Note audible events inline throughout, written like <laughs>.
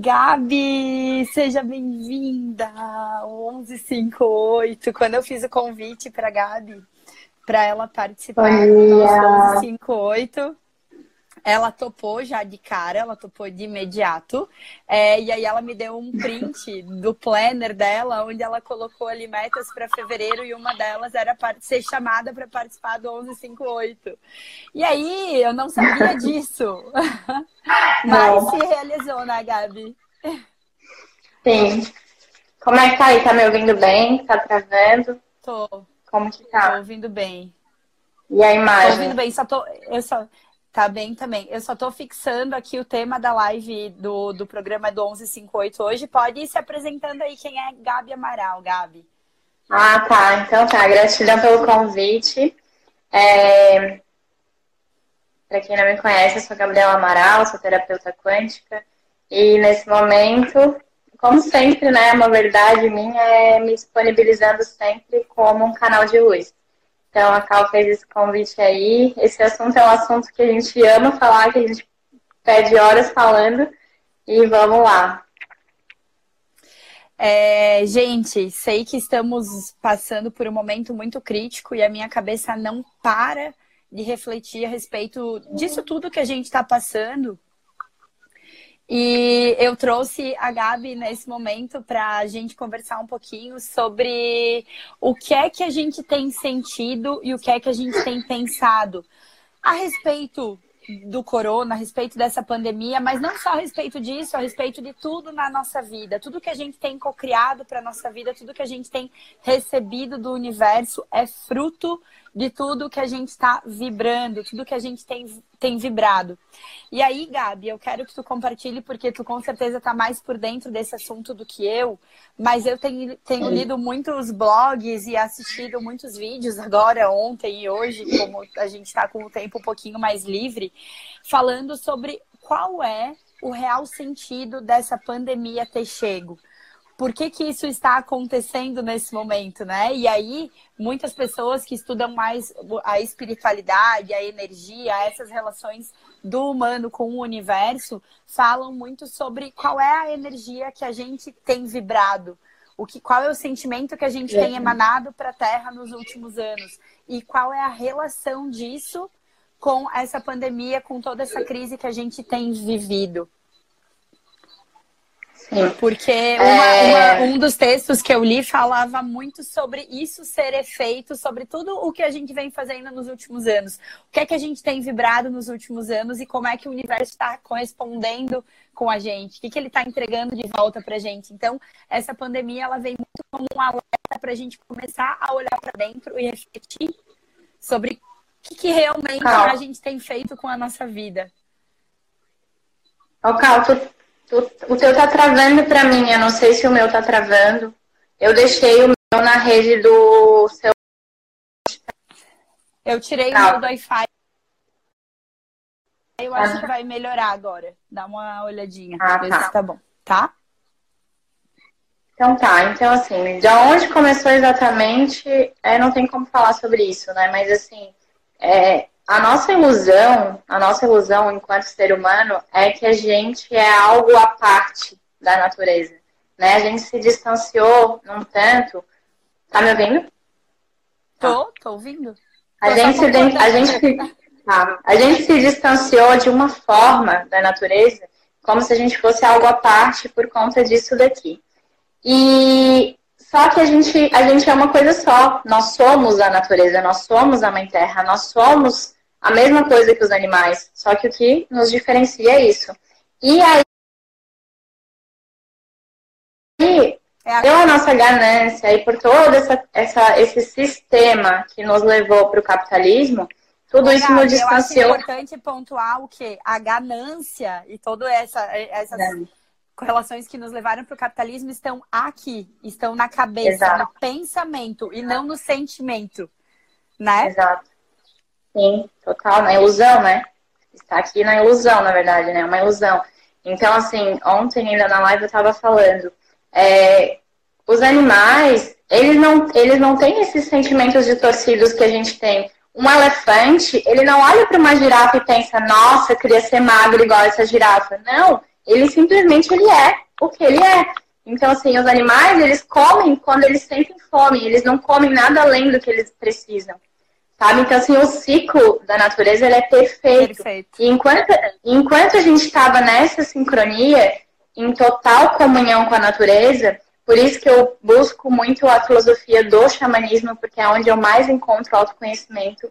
Gabi, seja bem-vinda! 1158. Quando eu fiz o convite para Gabi, para ela participar do nosso 1158, ela topou já de cara, ela topou de imediato. É, e aí ela me deu um print do planner dela, onde ela colocou ali metas para fevereiro e uma delas era ser chamada para participar do 1158. E aí eu não sabia <laughs> disso. Mas não. se realizou, né, Gabi? Sim. Como é que tá aí? Tá me ouvindo bem? Tá travando? Tô. Como que tá? Tô ouvindo bem. E a imagem? Tô ouvindo bem, só tô. Eu só. Tá bem também. Eu só tô fixando aqui o tema da live do, do programa do 1158 hoje. Pode ir se apresentando aí quem é Gabi Amaral, Gabi. Ah, tá. Então tá. Gratidão pelo convite. É... Para quem não me conhece, eu sou Gabriela Amaral, sou terapeuta quântica. E nesse momento, como sempre, né, uma verdade minha é me disponibilizando sempre como um canal de luz. Então, a Cal fez esse convite aí. Esse assunto é um assunto que a gente ama falar, que a gente perde horas falando. E vamos lá. É, gente, sei que estamos passando por um momento muito crítico e a minha cabeça não para de refletir a respeito disso tudo que a gente está passando e eu trouxe a Gabi nesse momento para a gente conversar um pouquinho sobre o que é que a gente tem sentido e o que é que a gente tem pensado a respeito do corona, a respeito dessa pandemia, mas não só a respeito disso, a respeito de tudo na nossa vida. Tudo que a gente tem cocriado para nossa vida, tudo que a gente tem recebido do universo é fruto de tudo que a gente está vibrando, tudo que a gente tem, tem vibrado. E aí, Gabi, eu quero que tu compartilhe, porque tu com certeza está mais por dentro desse assunto do que eu, mas eu tenho, tenho lido muitos blogs e assistido muitos vídeos agora, ontem e hoje, como a gente está com o tempo um pouquinho mais livre, falando sobre qual é o real sentido dessa pandemia ter chego por que, que isso está acontecendo nesse momento, né? E aí, muitas pessoas que estudam mais a espiritualidade, a energia, essas relações do humano com o universo, falam muito sobre qual é a energia que a gente tem vibrado. O que, qual é o sentimento que a gente tem emanado para a Terra nos últimos anos? E qual é a relação disso com essa pandemia, com toda essa crise que a gente tem vivido? Porque uma, é... uma, um dos textos que eu li falava muito sobre isso ser efeito, sobre tudo o que a gente vem fazendo nos últimos anos. O que é que a gente tem vibrado nos últimos anos e como é que o universo está correspondendo com a gente, o que, que ele está entregando de volta para a gente. Então, essa pandemia ela vem muito como um alerta para a gente começar a olhar para dentro e refletir sobre o que, que realmente Cal. a gente tem feito com a nossa vida. Ô, Cal, tu o teu tá travando para mim, eu não sei se o meu tá travando. Eu deixei o meu na rede do seu. Eu tirei tá. o meu do Wi-Fi. Eu acho que vai melhorar agora. Dá uma olhadinha, ah, ver tá. se tá bom, tá? Então tá, então assim, de onde começou exatamente, é, não tem como falar sobre isso, né? Mas assim, é, a nossa ilusão, a nossa ilusão enquanto ser humano é que a gente é algo à parte da natureza, né? A gente se distanciou num tanto. Tá me ouvindo? Tô, tô ouvindo. A gente, se, a, gente, tá. a gente se distanciou de uma forma da natureza como se a gente fosse algo à parte por conta disso daqui. E só que a gente, a gente é uma coisa só. Nós somos a natureza, nós somos a Mãe Terra, nós somos a mesma coisa que os animais, só que o que nos diferencia é isso. E aí, é pela nossa ganância e por todo essa, essa, esse sistema que nos levou para o capitalismo, tudo isso nos distanciou. Eu acho importante pontuar o que a ganância e todas essa, essas é. correlações que nos levaram para o capitalismo estão aqui, estão na cabeça, Exato. no pensamento e não no sentimento, né? Exato. Sim, total, na ilusão, né? Está aqui na ilusão, na verdade, né? Uma ilusão. Então, assim, ontem ainda na live eu estava falando, é, os animais, eles não, eles não têm esses sentimentos de torcidos que a gente tem. Um elefante, ele não olha para uma girafa e pensa, nossa, eu queria ser magro igual essa girafa. Não, ele simplesmente ele é o que ele é. Então, assim, os animais, eles comem quando eles sentem fome, eles não comem nada além do que eles precisam. Sabe? Então, assim, o ciclo da natureza ele é perfeito. perfeito. E enquanto, enquanto a gente estava nessa sincronia, em total comunhão com a natureza, por isso que eu busco muito a filosofia do xamanismo, porque é onde eu mais encontro autoconhecimento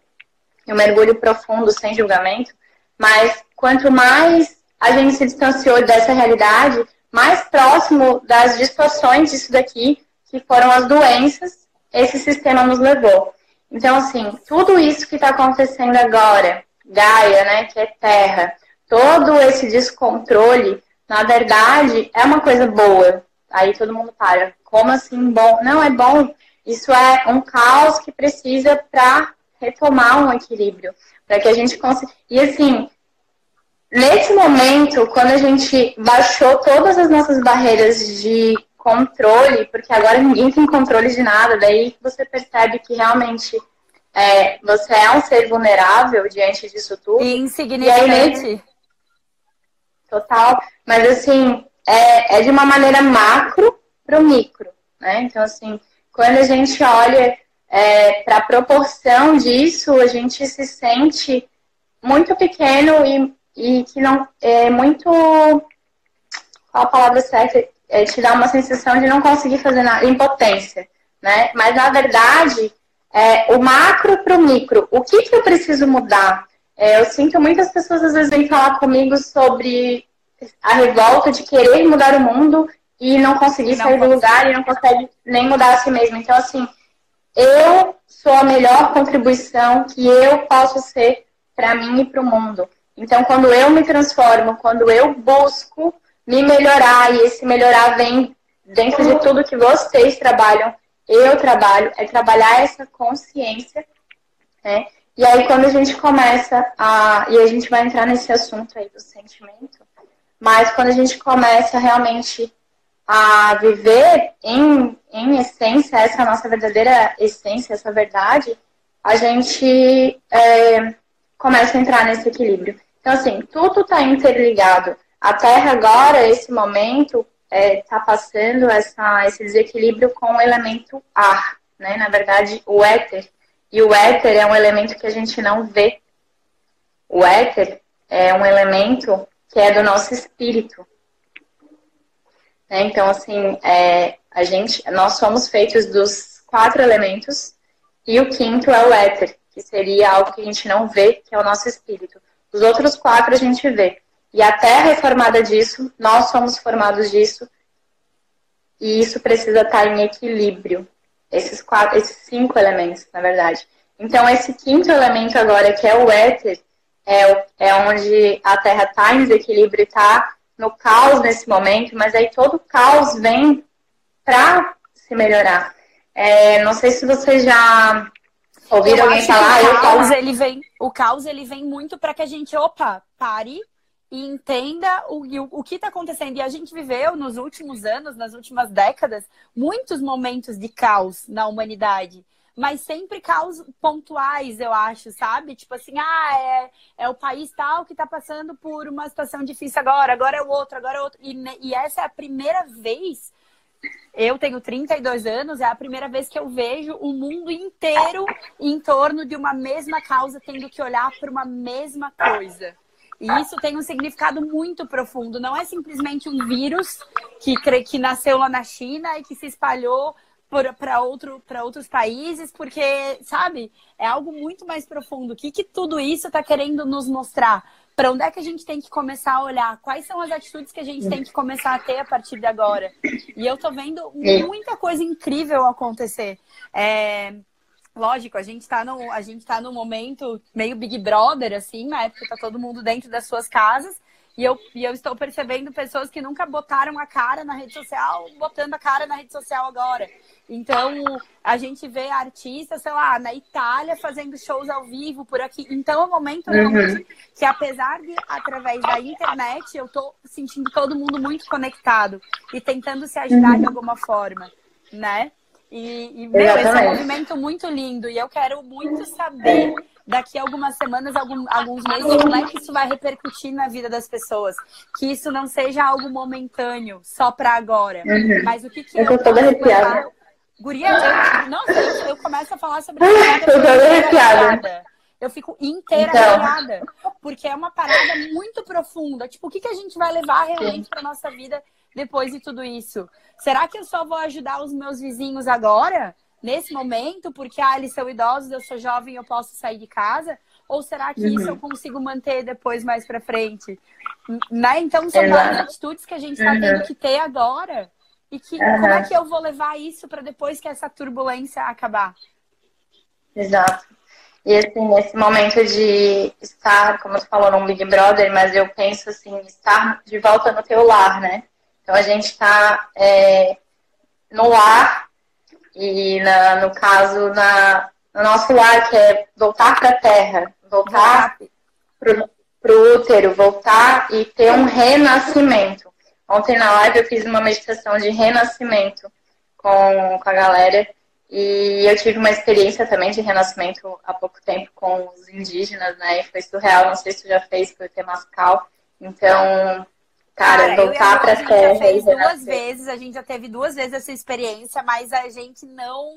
e um mergulho profundo, sem julgamento. Mas quanto mais a gente se distanciou dessa realidade, mais próximo das distorções disso daqui, que foram as doenças, esse sistema nos levou. Então, assim, tudo isso que está acontecendo agora, Gaia, né, que é terra, todo esse descontrole, na verdade, é uma coisa boa. Aí todo mundo para. Como assim bom? Não, é bom. Isso é um caos que precisa para retomar um equilíbrio. Para que a gente consiga. E assim, nesse momento, quando a gente baixou todas as nossas barreiras de controle, porque agora ninguém tem controle de nada, daí você percebe que realmente é, você é um ser vulnerável diante disso tudo. E insignificante. E aí, total. Mas assim, é, é de uma maneira macro para o micro. Né? Então, assim, quando a gente olha é, para a proporção disso, a gente se sente muito pequeno e, e que não é muito. Qual a palavra certa? É, te dá uma sensação de não conseguir fazer nada, impotência, né? Mas na verdade, é, o macro para o micro, o que, que eu preciso mudar? É, eu sinto muitas pessoas às vezes vêm falar comigo sobre a revolta de querer mudar o mundo e não conseguir não sair do lugar e não consegue nem mudar a si mesmo. Então, assim, eu sou a melhor contribuição que eu posso ser para mim e para o mundo. Então, quando eu me transformo, quando eu busco me melhorar, e esse melhorar vem dentro de tudo que vocês trabalham, eu trabalho, é trabalhar essa consciência, né? E aí quando a gente começa a. E a gente vai entrar nesse assunto aí do sentimento, mas quando a gente começa realmente a viver em, em essência, essa nossa verdadeira essência, essa verdade, a gente é, começa a entrar nesse equilíbrio. Então, assim, tudo está interligado. A Terra agora, esse momento, está é, tá passando essa, esse desequilíbrio com o elemento ar, né? Na verdade, o éter. E o éter é um elemento que a gente não vê. O éter é um elemento que é do nosso espírito. Né? Então, assim, é, a gente, nós somos feitos dos quatro elementos e o quinto é o éter, que seria algo que a gente não vê, que é o nosso espírito. Os outros quatro a gente vê. E a Terra é formada disso, nós somos formados disso, e isso precisa estar em equilíbrio. Esses quatro, esses cinco elementos, na verdade. Então, esse quinto elemento agora, que é o éter, é, é onde a Terra está em desequilíbrio está no caos nesse momento, mas aí todo o caos vem para se melhorar. É, não sei se vocês já ouviram alguém falar. O caos, ele vem, o caos ele vem muito para que a gente, opa, pare e entenda o, o, que está acontecendo. E a gente viveu nos últimos anos, nas últimas décadas, muitos momentos de caos na humanidade. Mas sempre caos pontuais, eu acho, sabe? Tipo assim, ah, é, é o país tal que está passando por uma situação difícil agora, agora é o outro, agora é o outro. E, e essa é a primeira vez eu tenho 32 anos, é a primeira vez que eu vejo o mundo inteiro em torno de uma mesma causa tendo que olhar para uma mesma coisa. E isso tem um significado muito profundo. Não é simplesmente um vírus que, que nasceu lá na China e que se espalhou para outro, outros países, porque, sabe, é algo muito mais profundo. O que, que tudo isso está querendo nos mostrar? Para onde é que a gente tem que começar a olhar? Quais são as atitudes que a gente tem que começar a ter a partir de agora? E eu estou vendo muita coisa incrível acontecer. É, lógico, a gente está no, a gente tá num momento meio Big Brother, assim, na época tá todo mundo dentro das suas casas. E eu, e eu estou percebendo pessoas que nunca botaram a cara na rede social, botando a cara na rede social agora. Então, a gente vê artistas, sei lá, na Itália fazendo shows ao vivo por aqui. Então, é um momento uhum. que, apesar de, através da internet, eu estou sentindo todo mundo muito conectado e tentando se ajudar uhum. de alguma forma, né? E, e meu, esse é um movimento muito lindo. E eu quero muito saber daqui a algumas semanas, algum, alguns meses, como é que isso vai repercutir na vida das pessoas? Que isso não seja algo momentâneo, só para agora. Uhum. Mas o que, que eu, eu tô arrepiada. Guria, eu, não, eu, eu começo a falar sobre isso. <laughs> Eu tô arrepiada. Eu fico inteira então... porque é uma parada muito profunda. Tipo, o que, que a gente vai levar realmente para nossa vida depois de tudo isso? Será que eu só vou ajudar os meus vizinhos agora? nesse momento, porque ah, eles são idosos, eu sou jovem, eu posso sair de casa? Ou será que uhum. isso eu consigo manter depois mais para frente? Né? Então são várias atitudes que a gente está uhum. tendo que ter agora. E que uhum. como é que eu vou levar isso para depois que essa turbulência acabar? Exato. E assim, nesse momento de estar, como você falou, num Big Brother, mas eu penso assim, estar de volta no teu lar, né? Então a gente está é, no lar e na, no caso, na, no nosso lar, que é voltar para a terra, voltar para o útero, voltar e ter um renascimento. Ontem na live eu fiz uma meditação de renascimento com, com a galera. E eu tive uma experiência também de renascimento há pouco tempo com os indígenas, né? E foi surreal, não sei se tu já fez, foi o Temascal. Então, Cara, Cara voltar pra terra. A gente já fez duas vezes, a gente já teve duas vezes essa experiência, mas a gente não.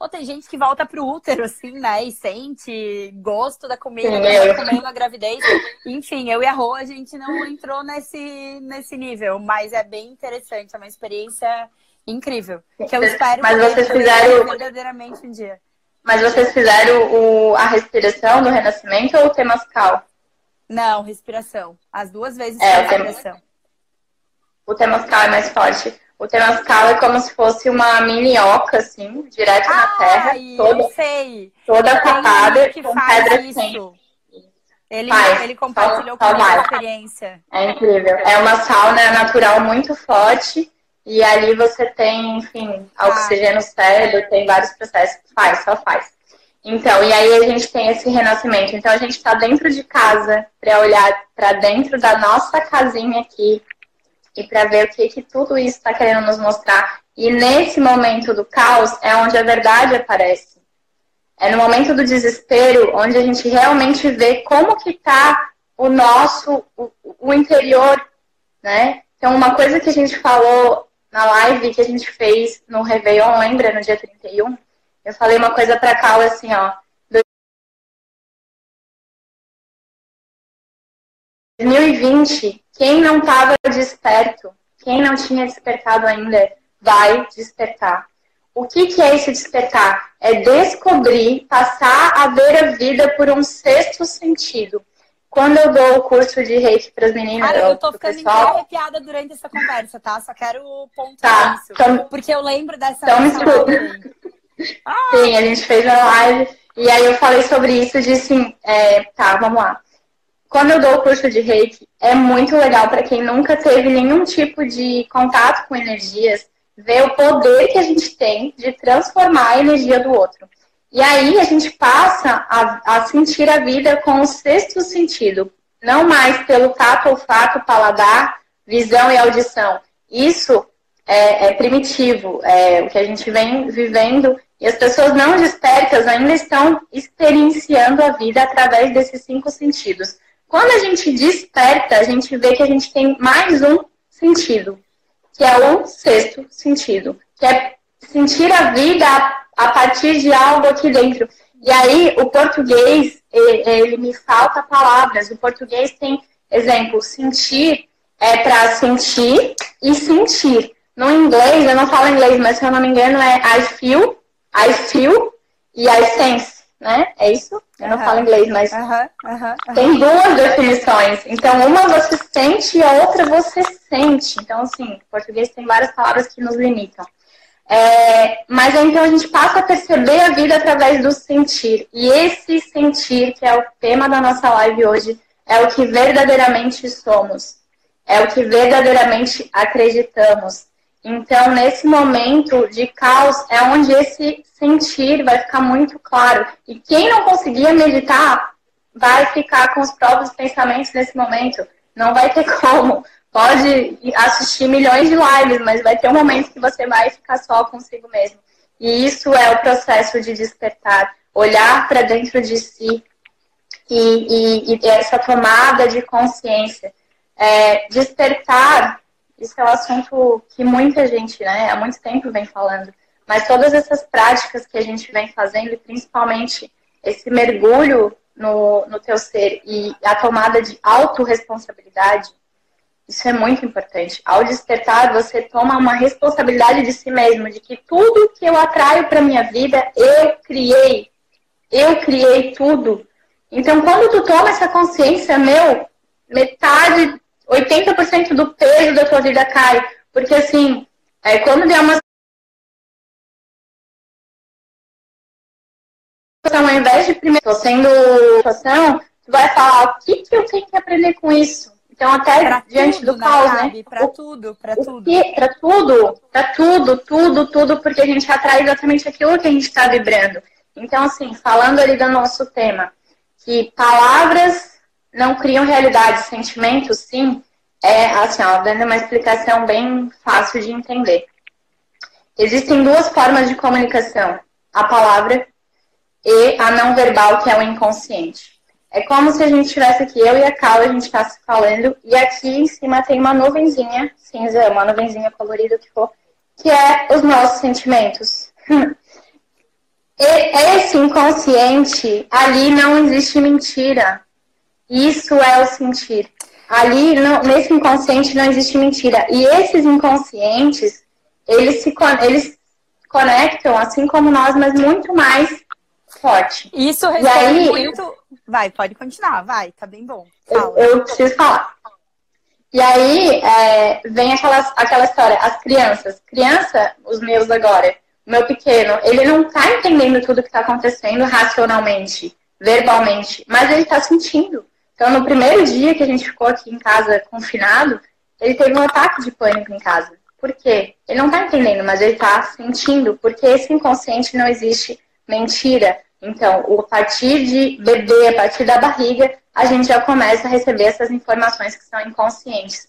Ou tem gente que volta pro útero, assim, né? E sente gosto da comida, Sim, tá comendo a gravidez. Enfim, eu e a Rô, a gente não entrou nesse, nesse nível, mas é bem interessante, é uma experiência incrível. Que eu espero mas vocês fizeram verdadeiramente um dia. Mas vocês fizeram o, a respiração do renascimento ou o temascal? Não, respiração. As duas vezes é, respiração. O temascal é mais forte. O temascal é como se fosse uma minhoca, assim, direto ah, na terra. Toda, sei. Toda tapada com pedra isso. Ele, faz, ele compartilhou só, com a experiência. É incrível. É uma sauna natural muito forte. E ali você tem, enfim, oxigênio ah. cérebro, tem vários processos. Faz, só faz. Então, e aí a gente tem esse renascimento. Então a gente está dentro de casa para olhar para dentro da nossa casinha aqui e para ver o que, que tudo isso está querendo nos mostrar. E nesse momento do caos é onde a verdade aparece. É no momento do desespero onde a gente realmente vê como que está o nosso, o, o interior, né? Então, uma coisa que a gente falou na live que a gente fez no Réveillon, lembra, no dia 31? Eu falei uma coisa pra Cal assim, ó. 2020, quem não estava desperto, quem não tinha despertado ainda, vai despertar. O que, que é esse despertar? É descobrir, passar a ver a vida por um sexto sentido. Quando eu dou o curso de reiki para as meninas. Cara, eu tô ficando pessoal... arrepiada durante essa conversa, tá? Só quero pontuar tá, isso. Então, porque eu lembro dessa. Então, me Sim, a gente fez uma live e aí eu falei sobre isso, disse assim, é, tá, vamos lá. Quando eu dou o curso de reiki, é muito legal para quem nunca teve nenhum tipo de contato com energias, ver o poder que a gente tem de transformar a energia do outro. E aí a gente passa a, a sentir a vida com o sexto sentido, não mais pelo tato, olfato, paladar, visão e audição. Isso é, é primitivo, é o que a gente vem vivendo e as pessoas não despertas ainda estão experienciando a vida através desses cinco sentidos. Quando a gente desperta, a gente vê que a gente tem mais um sentido, que é o sexto sentido, que é sentir a vida a partir de algo aqui dentro. E aí, o português, ele me falta palavras. O português tem, exemplo, sentir é para sentir e sentir. No inglês, eu não falo inglês, mas se eu não me engano é I feel I feel e I sense, né? É isso? Eu não falo inglês, mas tem duas definições. Então, uma você sente e a outra você sente. Então, assim, português tem várias palavras que nos limitam. É, mas então a gente passa a perceber a vida através do sentir. E esse sentir, que é o tema da nossa live hoje, é o que verdadeiramente somos. É o que verdadeiramente acreditamos. Então, nesse momento de caos, é onde esse sentir vai ficar muito claro. E quem não conseguia meditar vai ficar com os próprios pensamentos nesse momento. Não vai ter <laughs> como. Pode assistir milhões de lives, mas vai ter um momento que você vai ficar só consigo mesmo. E isso é o processo de despertar. olhar para dentro de si e, e, e, essa tomada de consciência. É, despertar, isso é um assunto que muita gente, né, há muito tempo vem falando, mas todas essas práticas que a gente vem fazendo, e principalmente esse mergulho no, no teu ser e a tomada de autorresponsabilidade, isso é muito importante. Ao despertar, você toma uma responsabilidade de si mesmo, de que tudo que eu atraio para minha vida, eu criei. Eu criei tudo. Então, quando tu toma essa consciência, meu, metade, 80% do peso da tua vida cai. Porque, assim, é, quando der uma ao invés de primeiro sendo situação, tu vai falar o que, que eu tenho que aprender com isso. Então, até pra diante tudo, do caos, né? Para tudo, para tudo. Para tudo, para tudo, tudo, tudo, porque a gente atrai exatamente aquilo que a gente está vibrando. Então, assim, falando ali do nosso tema, que palavras não criam realidade, sentimentos, sim, é assim, ó, dando uma explicação bem fácil de entender. Existem duas formas de comunicação: a palavra e a não verbal, que é o inconsciente. É como se a gente estivesse aqui, eu e a Cal, a gente está se falando, e aqui em cima tem uma nuvenzinha cinza, uma nuvenzinha colorida que for, que é os nossos sentimentos. <laughs> e esse inconsciente, ali não existe mentira. Isso é o sentir. Ali, não, nesse inconsciente, não existe mentira. E esses inconscientes, eles se eles conectam, assim como nós, mas muito mais forte. Isso responde aí, muito. Vai, pode continuar, vai, tá bem bom. Eu, eu, preciso falar. E aí é, vem aquela, aquela história, as crianças. Criança, os meus agora, o meu pequeno, ele não tá entendendo tudo que tá acontecendo racionalmente, verbalmente, mas ele tá sentindo. Então, no primeiro dia que a gente ficou aqui em casa confinado, ele teve um ataque de pânico em casa. Por quê? Ele não tá entendendo, mas ele tá sentindo, porque esse inconsciente não existe mentira, então, a partir de bebê, a partir da barriga, a gente já começa a receber essas informações que são inconscientes.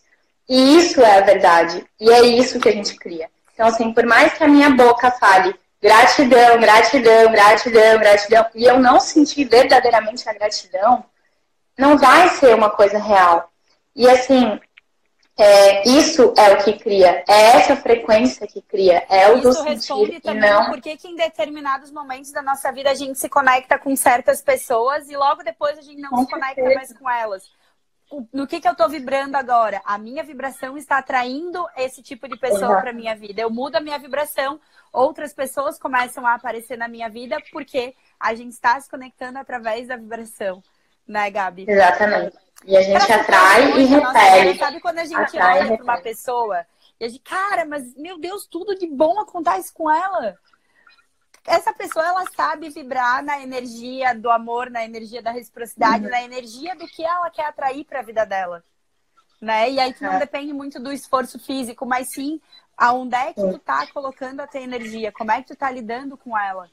E isso é a verdade. E é isso que a gente cria. Então, assim, por mais que a minha boca fale gratidão, gratidão, gratidão, gratidão, e eu não sentir verdadeiramente a gratidão, não vai ser uma coisa real. E assim, é, isso é o que cria, é essa frequência que cria, é o isso do sentir responde também não... por que em determinados momentos da nossa vida a gente se conecta com certas pessoas e logo depois a gente não com se conecta mais com elas. No que, que eu estou vibrando agora? A minha vibração está atraindo esse tipo de pessoa para minha vida. Eu mudo a minha vibração, outras pessoas começam a aparecer na minha vida porque a gente está se conectando através da vibração, né, Gabi? Exatamente. E a gente atrai e repele. sabe quando a gente atrai olha para uma pessoa e a gente, cara, mas meu Deus, tudo de bom acontece com ela. Essa pessoa, ela sabe vibrar na energia do amor, na energia da reciprocidade, uhum. na energia do que ela quer atrair para a vida dela. Né? E aí tu não é. depende muito do esforço físico, mas sim aonde é que tu tá colocando a tua energia, como é que tu tá lidando com ela.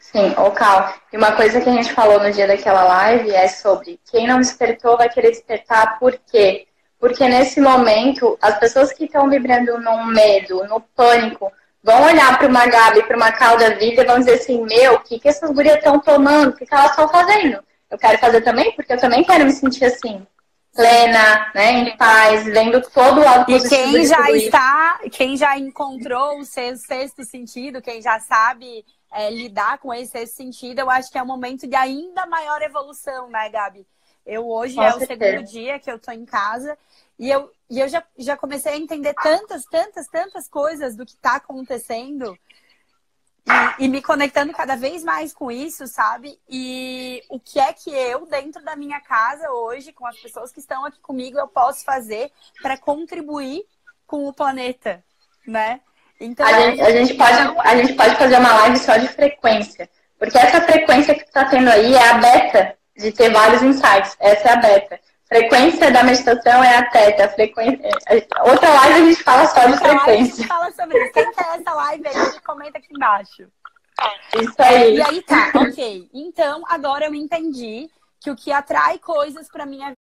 Sim, o Cal. E uma coisa que a gente falou no dia daquela live é sobre quem não despertou vai querer despertar por quê? Porque nesse momento, as pessoas que estão vibrando no medo, no pânico, vão olhar para uma Gabi, para uma Cal da vida e vão dizer assim: Meu, o que, que essas gurias estão tomando? O que, que elas estão fazendo? Eu quero fazer também, porque eu também quero me sentir assim plena, né, em paz, vendo todo o lado positivo. E quem já está, quem já encontrou o seu sexto sentido, quem já sabe é, lidar com esse, esse sentido, eu acho que é um momento de ainda maior evolução, né, Gabi? Eu hoje é o segundo dia que eu tô em casa e eu, e eu já, já comecei a entender tantas, tantas, tantas coisas do que tá acontecendo e, e, me conectando cada vez mais com isso, sabe? E o que é que eu, dentro da minha casa hoje, com as pessoas que estão aqui comigo, eu posso fazer para contribuir com o planeta, né? Então, a gente, a, gente pode, a gente pode fazer uma live só de frequência. Porque essa frequência que tu tá tendo aí é a beta de ter vários insights. Essa é a beta. Frequência da meditação é a teta. Frequência... Outra live a gente fala só de Outra frequência. A gente fala sobre isso. Quem quer essa live aí, comenta aqui embaixo. Isso aí. E aí tá, ok. Então, agora eu entendi que o que atrai coisas para minha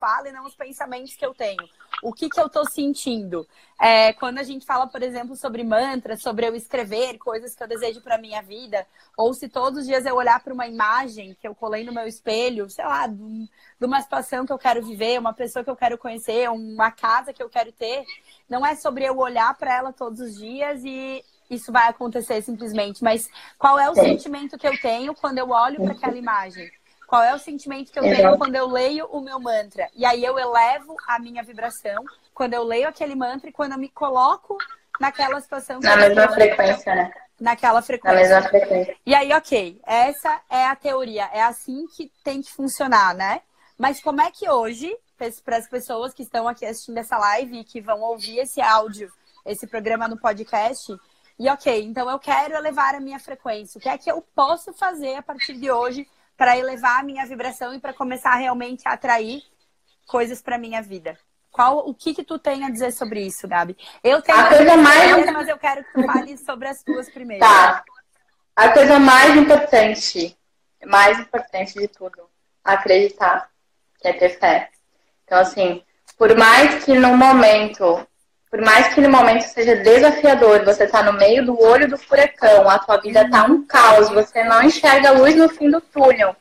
fala e não os pensamentos que eu tenho. O que, que eu tô sentindo? É, quando a gente fala, por exemplo, sobre mantras, sobre eu escrever coisas que eu desejo para minha vida, ou se todos os dias eu olhar para uma imagem que eu colei no meu espelho, sei lá, de uma situação que eu quero viver, uma pessoa que eu quero conhecer, uma casa que eu quero ter, não é sobre eu olhar para ela todos os dias e isso vai acontecer simplesmente, mas qual é o Sim. sentimento que eu tenho quando eu olho para aquela imagem? Qual é o sentimento que eu tenho quando eu leio o meu mantra? E aí eu elevo a minha vibração quando eu leio aquele mantra e quando eu me coloco naquela situação. Na mesma frequência, né? Naquela frequência. Na mesma frequência. E aí, ok, essa é a teoria. É assim que tem que funcionar, né? Mas como é que hoje, para as pessoas que estão aqui assistindo essa live e que vão ouvir esse áudio, esse programa no podcast, e ok, então eu quero elevar a minha frequência. O que é que eu posso fazer a partir de hoje para elevar a minha vibração e para começar realmente a atrair coisas para minha vida. Qual, o que que tu tem a dizer sobre isso, Gabi? Eu tenho a coisa mais... mas eu quero que tu fale sobre as tuas primeiras. Tá. A coisa mais importante, mais importante de tudo, acreditar, que é ter fé. Então, assim, por mais que no momento por mais que no momento seja desafiador, você está no meio do olho do furacão, a tua vida está um caos, você não enxerga a luz no fim do túnel,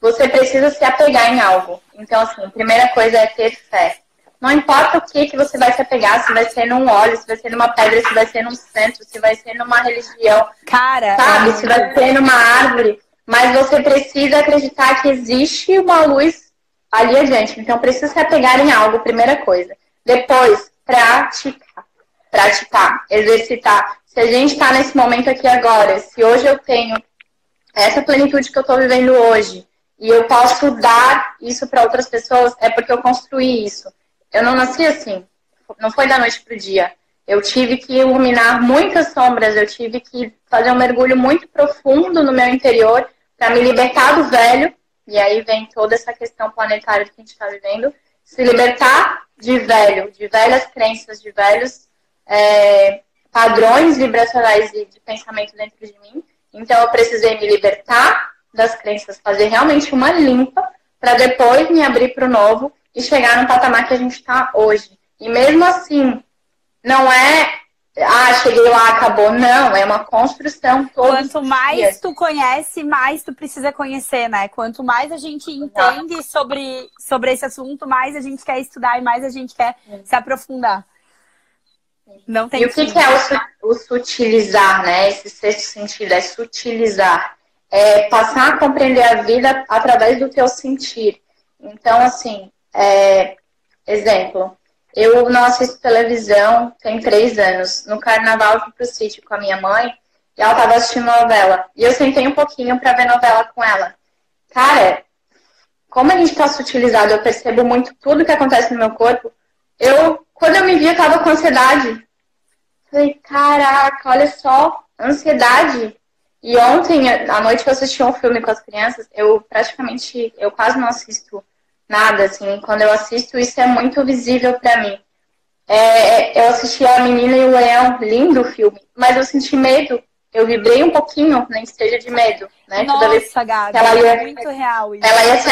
você precisa se apegar em algo. Então, assim, a primeira coisa é ter fé. Não importa o que, que você vai se apegar, se vai ser num óleo, se vai ser numa pedra, se vai ser num centro, se vai ser numa religião. Cara. Sabe? É se vai ser numa árvore. Mas você precisa acreditar que existe uma luz ali adiante. Então, precisa se apegar em algo, primeira coisa. Depois, praticar. Praticar, exercitar. Se a gente está nesse momento aqui agora, se hoje eu tenho essa plenitude que eu estou vivendo hoje e eu posso dar isso para outras pessoas, é porque eu construí isso. Eu não nasci assim. Não foi da noite para o dia. Eu tive que iluminar muitas sombras, eu tive que fazer um mergulho muito profundo no meu interior para me libertar do velho. E aí vem toda essa questão planetária que a gente está vivendo. Se libertar de velho, de velhas crenças, de velhos é, padrões vibracionais e de pensamento dentro de mim. Então eu precisei me libertar das crenças, fazer realmente uma limpa para depois me abrir para o novo e chegar no patamar que a gente está hoje. E mesmo assim, não é ah, cheguei lá, acabou. Não, é uma construção toda. Quanto mais dias. tu conhece, mais tu precisa conhecer, né? Quanto mais a gente entende sobre, sobre esse assunto, mais a gente quer estudar e mais a gente quer Sim. se aprofundar. Não tem e o que, que, é o, o sutilizar, né? Esse sexto sentido é sutilizar. É passar a compreender a vida através do teu sentir. Então, assim, é, exemplo, eu não assisto televisão tem três anos. No carnaval eu fui pro sítio com a minha mãe e ela tava assistindo novela. E eu sentei um pouquinho para ver novela com ela. Cara, como a gente tá sutilizado, eu percebo muito tudo que acontece no meu corpo. Eu, quando eu me vi, eu tava com ansiedade. Falei, caraca, olha só, ansiedade. E ontem, à noite, eu assisti um filme com as crianças. Eu praticamente, eu quase não assisto nada, assim. Quando eu assisto, isso é muito visível para mim. É, eu assisti A Menina e o Leão, lindo filme, mas eu senti medo. Eu vibrei um pouquinho, nem seja de medo, né? Nossa, vez Gabi, ela ia, é muito real isso. Ela ia, ser,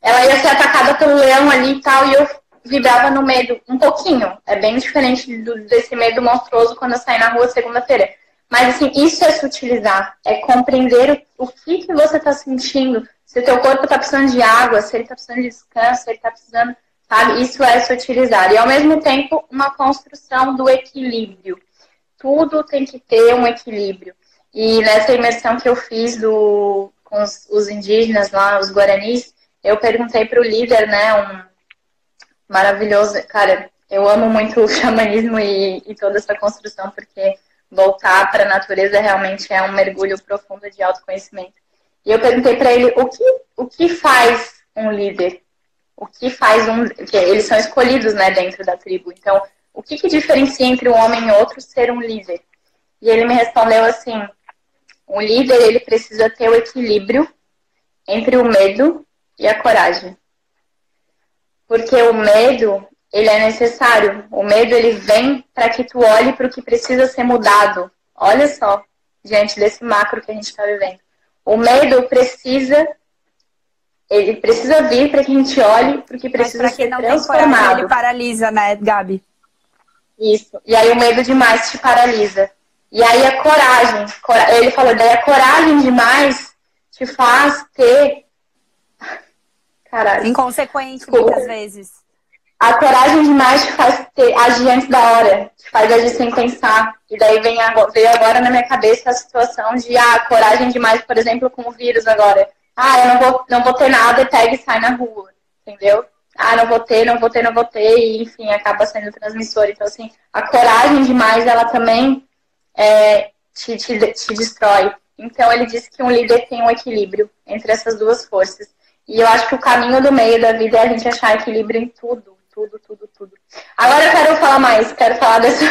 ela ia ser atacada pelo leão ali e tal, e eu vibrava no medo um pouquinho. É bem diferente do, desse medo monstruoso quando eu saí na rua segunda-feira. Mas, assim, isso é sutilizar. É compreender o, o que, que você está sentindo, se o teu corpo está precisando de água, se ele está precisando de descanso, se ele está precisando, sabe? Isso é se utilizar. E ao mesmo tempo, uma construção do equilíbrio. Tudo tem que ter um equilíbrio. E nessa imersão que eu fiz do, com os, os indígenas lá, os guaranis, eu perguntei para o líder, né, um maravilhoso, cara, eu amo muito o <laughs> xamanismo e, e toda essa construção, porque voltar para a natureza realmente é um mergulho profundo de autoconhecimento. E eu perguntei para ele o que, o que faz um líder? O que faz um. Eles são escolhidos né, dentro da tribo. Então, o que, que diferencia entre um homem e outro ser um líder? E ele me respondeu assim: um líder ele precisa ter o equilíbrio entre o medo e a coragem. Porque o medo, ele é necessário. O medo, ele vem para que tu olhe para o que precisa ser mudado. Olha só, diante desse macro que a gente está vivendo. O medo precisa ele precisa vir para que a gente olhe, porque precisa Mas ser não transformado. Coragem, ele paralisa, né, Gabi? Isso. E aí o medo demais te paralisa. E aí a coragem, ele falou, daí a coragem demais te faz ter. <laughs> Caralho. Inconsequente, Desculpa. muitas vezes. A coragem demais te faz ter, agir antes da hora, te faz agir sem pensar. E daí vem veio agora na minha cabeça a situação de ah, coragem demais, por exemplo, com o vírus agora. Ah, eu não vou, não vou ter nada e pega e sai na rua. Entendeu? Ah, não vou ter, não vou ter, não vou ter, e enfim, acaba sendo transmissor. Então, assim, a coragem demais, ela também é, te, te, te destrói. Então, ele disse que um líder tem um equilíbrio entre essas duas forças. E eu acho que o caminho do meio da vida é a gente achar equilíbrio em tudo, tudo, tudo, tudo. Agora eu quero falar mais, quero falar desse,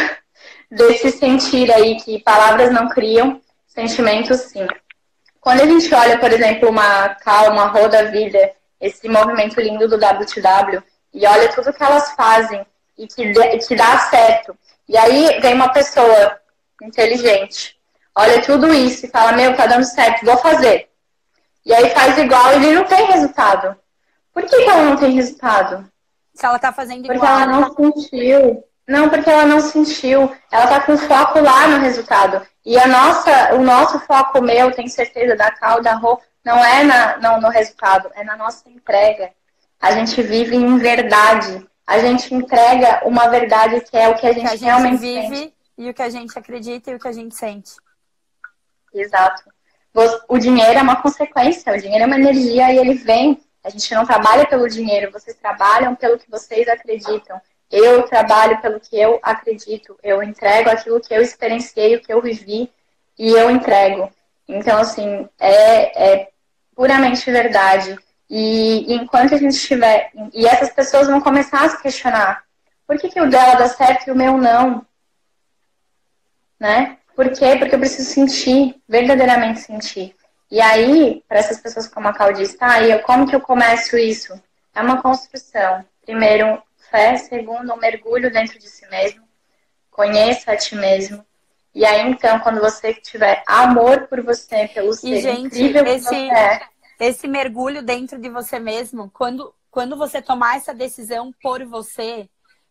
desse sentir aí, que palavras não criam, sentimentos sim. Quando a gente olha, por exemplo, uma calma, roda vida, esse movimento lindo do WTW, e olha tudo que elas fazem e que, que dá certo. E aí vem uma pessoa inteligente, olha tudo isso e fala, meu, tá dando certo, vou fazer. E aí faz igual e ele não tem resultado. Por que, que ela não tem resultado? Se ela tá fazendo igual. Porque ela não sentiu. Não, porque ela não sentiu. Ela tá com foco lá no resultado. E a nossa, o nosso foco meu, tenho certeza, da Cal, da Rô, não é na, não, no resultado, é na nossa entrega. A gente vive em verdade. A gente entrega uma verdade que é o que a gente, que a gente realmente vive sente. e o que a gente acredita e o que a gente sente. Exato. O dinheiro é uma consequência, o dinheiro é uma energia e ele vem. A gente não trabalha pelo dinheiro, vocês trabalham pelo que vocês acreditam. Eu trabalho pelo que eu acredito, eu entrego aquilo que eu experienciei, o que eu vivi e eu entrego. Então, assim, é, é puramente verdade. E, e enquanto a gente estiver. E essas pessoas vão começar a se questionar: por que, que o dela dá certo e o meu não? Né? Por quê? Porque eu preciso sentir, verdadeiramente sentir. E aí, para essas pessoas como a Cal disse, tá, e como que eu começo isso? É uma construção. Primeiro, fé. Segundo, um mergulho dentro de si mesmo. Conheça a ti mesmo. E aí, então, quando você tiver amor por você, pelo ser e, gente, incrível esse, que você é. Esse mergulho dentro de você mesmo, quando, quando você tomar essa decisão por você,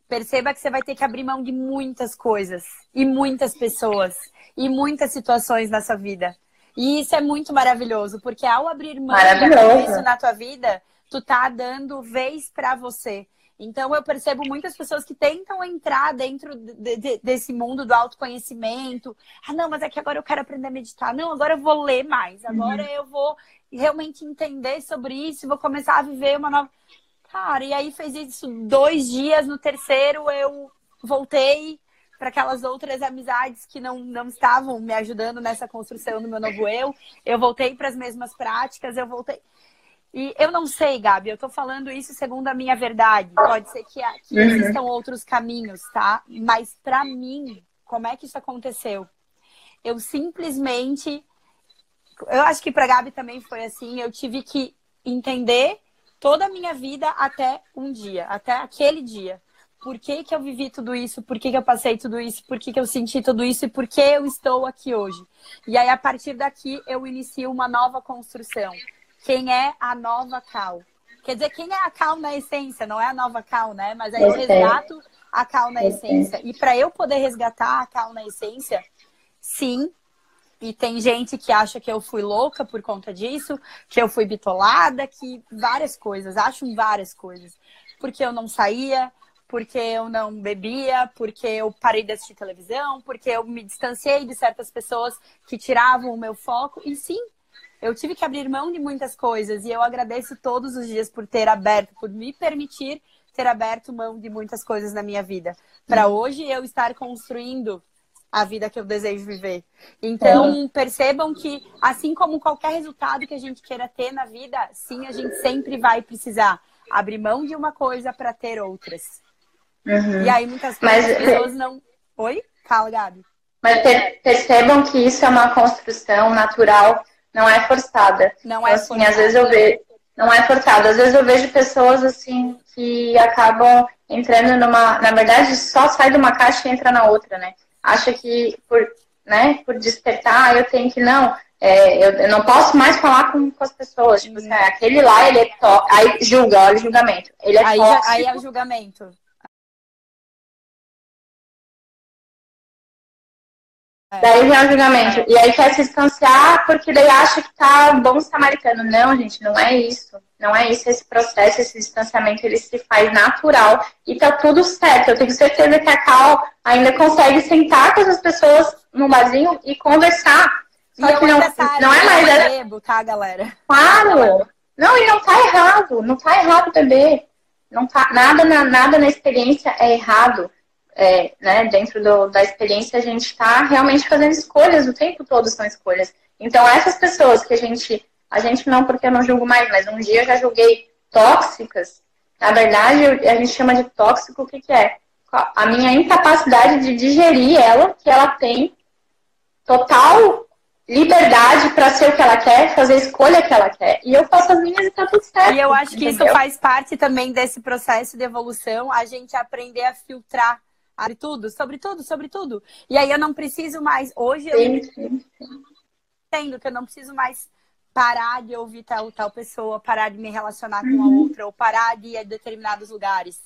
perceba que você vai ter que abrir mão de muitas coisas e muitas pessoas e muitas situações na sua vida. E isso é muito maravilhoso, porque ao abrir mão isso na tua vida, tu tá dando vez para você. Então eu percebo muitas pessoas que tentam entrar dentro de, de, desse mundo do autoconhecimento. Ah, não, mas é que agora eu quero aprender a meditar. Não, agora eu vou ler mais. Agora uhum. eu vou realmente entender sobre isso, vou começar a viver uma nova. Cara, e aí fez isso dois dias, no terceiro eu voltei para aquelas outras amizades que não, não estavam me ajudando nessa construção do meu novo eu. Eu voltei para as mesmas práticas, eu voltei. E eu não sei, Gabi, eu tô falando isso segundo a minha verdade. Pode ser que, que uhum. existam outros caminhos, tá? Mas para mim, como é que isso aconteceu? Eu simplesmente. Eu acho que pra Gabi também foi assim. Eu tive que entender toda a minha vida até um dia, até aquele dia. Por que, que eu vivi tudo isso? Por que, que eu passei tudo isso? Por que, que eu senti tudo isso? E por que eu estou aqui hoje? E aí, a partir daqui, eu inicio uma nova construção quem é a nova Cal. Quer dizer, quem é a Cal na essência, não é a nova Cal, né? Mas aí eu resgato a Cal na essência. E para eu poder resgatar a Cal na essência, sim. E tem gente que acha que eu fui louca por conta disso, que eu fui bitolada, que várias coisas, acho várias coisas. Porque eu não saía, porque eu não bebia, porque eu parei de assistir televisão, porque eu me distanciei de certas pessoas que tiravam o meu foco. E sim, eu tive que abrir mão de muitas coisas e eu agradeço todos os dias por ter aberto, por me permitir ter aberto mão de muitas coisas na minha vida. Para uhum. hoje eu estar construindo a vida que eu desejo viver. Então, uhum. percebam que, assim como qualquer resultado que a gente queira ter na vida, sim, a gente sempre vai precisar abrir mão de uma coisa para ter outras. Uhum. E aí, muitas Mas, pessoas não. Oi? Fala, Gabi. Mas percebam que isso é uma construção natural não é forçada. Não é assim, às vezes eu vejo. Não é forçada. Às vezes eu vejo pessoas assim que acabam entrando numa. Na verdade, só sai de uma caixa e entra na outra, né? Acha que por, né, por despertar, eu tenho que. Não. é, eu, eu, não posso mais falar com, com as pessoas. Tipo assim, aquele lá, ele é to... Aí julga, olha o julgamento. Ele é aí, tóxico. Aí é o julgamento. Daí vem o julgamento. E aí quer se distanciar porque daí acha que tá bom samaritano. Não, gente, não é isso. Não é isso. Esse processo, esse distanciamento, ele se faz natural. E tá tudo certo. Eu tenho certeza que a Cal ainda consegue sentar com essas pessoas no barzinho e conversar. Só e que não, não é mais. É... Bebo, tá, galera? Claro! Não, e não tá errado. Não tá errado beber. Não tá, nada, na, nada na experiência é errado é, né, dentro do, da experiência, a gente está realmente fazendo escolhas, o tempo todo são escolhas. Então, essas pessoas que a gente, a gente não porque eu não julgo mais, mas um dia eu já julguei tóxicas, na verdade, a gente chama de tóxico o que, que é? A minha incapacidade de digerir ela, que ela tem total liberdade para ser o que ela quer, fazer a escolha que ela quer. E eu faço as minhas e tá tudo certo. E eu acho que entendeu? isso faz parte também desse processo de evolução, a gente aprender a filtrar sobre tudo, sobre tudo, sobre tudo. E aí eu não preciso mais. Hoje eu entendo que eu não preciso mais parar de ouvir tal, tal pessoa, parar de me relacionar com a uhum. outra, ou parar de ir a determinados lugares.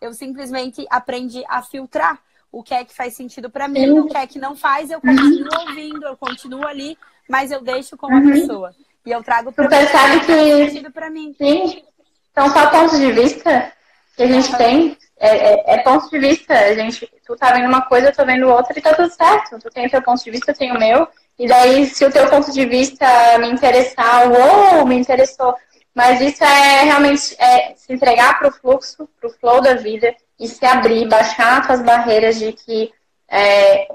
Eu simplesmente aprendi a filtrar o que é que faz sentido para mim, o que é que não faz, eu continuo ouvindo, eu continuo ali, mas eu deixo com a uhum. pessoa. E eu trago para o que faz sentido para mim. Sim. Então, só pontos de vista que a gente tem é, é, é, ponto de vista. A gente, tu tá vendo uma coisa, eu tô vendo outra e tá tudo certo. Tu tem o teu ponto de vista, eu tenho o meu. E daí, se o teu ponto de vista me interessar, ou me interessou. Mas isso é realmente é, se entregar pro fluxo, pro flow da vida e se abrir, baixar as barreiras de que é,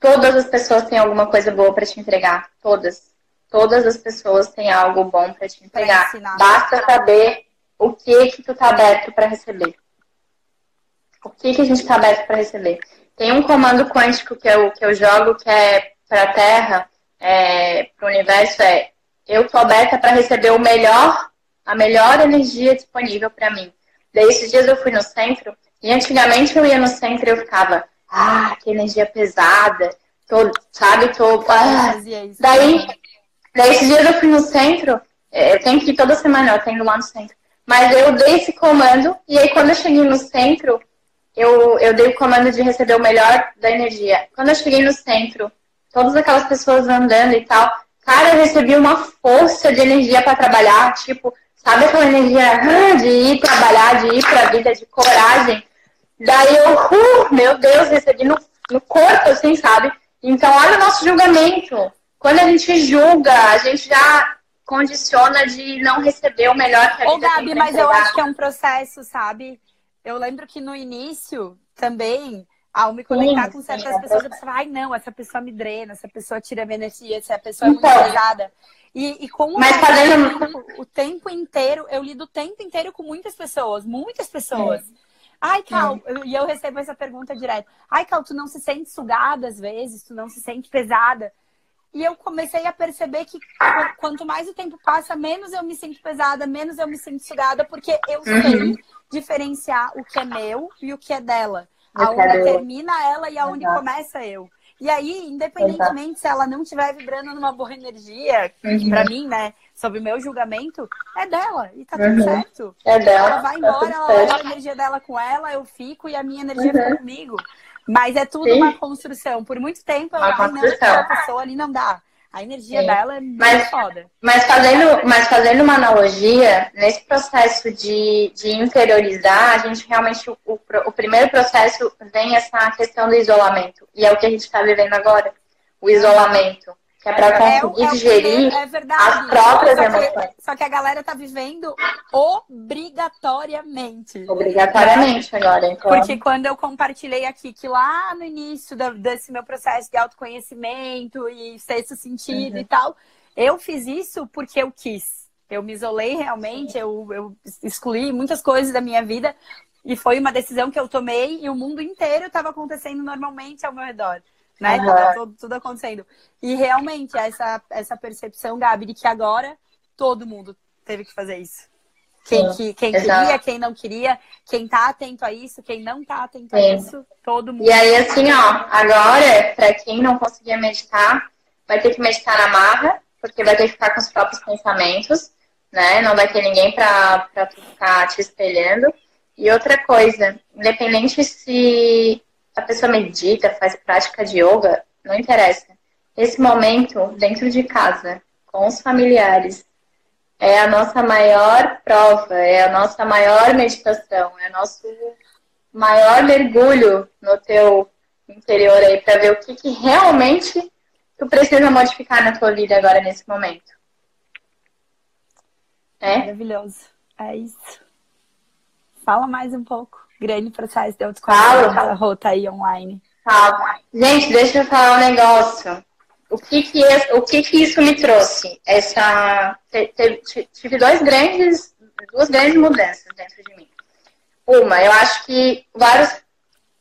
todas as pessoas têm alguma coisa boa para te entregar. Todas. Todas as pessoas têm algo bom para te entregar. Basta saber o que que tu tá aberto para receber o que, que a gente está aberto para receber. Tem um comando quântico que eu, que eu jogo que é para a Terra, é, para o universo, é eu estou aberta para receber o melhor, a melhor energia disponível para mim. Daí esses dias eu fui no centro e antigamente eu ia no centro e eu ficava, ah, que energia pesada, tô, sabe, tô. Ah. Daí, daí esses dias eu fui no centro, é, eu tenho que ir toda semana, eu tenho lá no centro. Mas eu dei esse comando, e aí quando eu cheguei no centro, eu, eu dei o comando de receber o melhor da energia. Quando eu cheguei no centro, todas aquelas pessoas andando e tal, cara, eu recebi uma força de energia para trabalhar, tipo, sabe aquela energia de ir trabalhar, de ir pra vida, de coragem. Daí eu, uh, meu Deus, recebi no, no corpo, assim, sabe? Então, olha o nosso julgamento. Quando a gente julga, a gente já condiciona de não receber o melhor que a Ô, vida Gabi, mas eu acho que é um processo, sabe? Eu lembro que no início também, ao me conectar sim, com certas sim, pessoas, eu pensava, ai não, essa pessoa me drena, essa pessoa tira minha energia, essa pessoa é muito então, pesada. E, e com mas o, tempo, o tempo inteiro, eu lido o tempo inteiro com muitas pessoas, muitas pessoas. É. Ai, Cal, e eu recebo essa pergunta direto. Ai, Cal, tu não se sente sugada às vezes, tu não se sente pesada. E eu comecei a perceber que quanto mais o tempo passa, menos eu me sinto pesada, menos eu me sinto sugada, porque eu uhum. sei diferenciar o que é meu e o que é dela. Aonde termina ela e aonde Exato. começa eu. E aí, independentemente Exato. se ela não estiver vibrando numa boa energia, uhum. para mim, né, sobre o meu julgamento, é dela. E tá tudo uhum. certo. É dela. Ela vai tá embora, ela leva a energia dela com ela, eu fico e a minha energia uhum. fica comigo. Mas é tudo Sim. uma construção. Por muito tempo, eu, ai, não, aquela pessoa ali não dá. A energia Sim. dela é muito mas, foda. Mas fazendo, mas fazendo uma analogia, nesse processo de, de interiorizar, a gente realmente, o, o primeiro processo vem essa questão do isolamento. E é o que a gente está vivendo agora. O isolamento é para é conseguir é, é digerir é as próprias só emoções. Que, só que a galera tá vivendo obrigatoriamente. Obrigatoriamente agora, então. Porque quando eu compartilhei aqui que lá no início desse meu processo de autoconhecimento e sexto sentido uhum. e tal, eu fiz isso porque eu quis. Eu me isolei realmente, eu, eu excluí muitas coisas da minha vida e foi uma decisão que eu tomei e o mundo inteiro estava acontecendo normalmente ao meu redor né? Uhum. Tudo, tudo, acontecendo. E realmente, essa, essa percepção, Gabi, de que agora todo mundo teve que fazer isso. Quem, que, quem queria, quem não queria, quem tá atento a isso, quem não tá atento Sim. a isso, todo mundo. E aí, assim, ó, agora, para quem não conseguia meditar, vai ter que meditar na marra, porque vai ter que ficar com os próprios pensamentos, né? Não vai ter ninguém para ficar te espelhando. E outra coisa, independente se a pessoa medita, faz prática de yoga, não interessa. Esse momento, dentro de casa, com os familiares, é a nossa maior prova, é a nossa maior meditação, é o nosso maior mergulho no teu interior aí para ver o que, que realmente tu precisa modificar na tua vida agora nesse momento. É? Maravilhoso. É isso. Fala mais um pouco. Grande processo de autoconhecimento da rota aí online. Fala. Gente, deixa eu falar um negócio. O que que, o que, que isso me trouxe? Essa, tive dois grandes, duas grandes mudanças dentro de mim. Uma, eu acho que vários,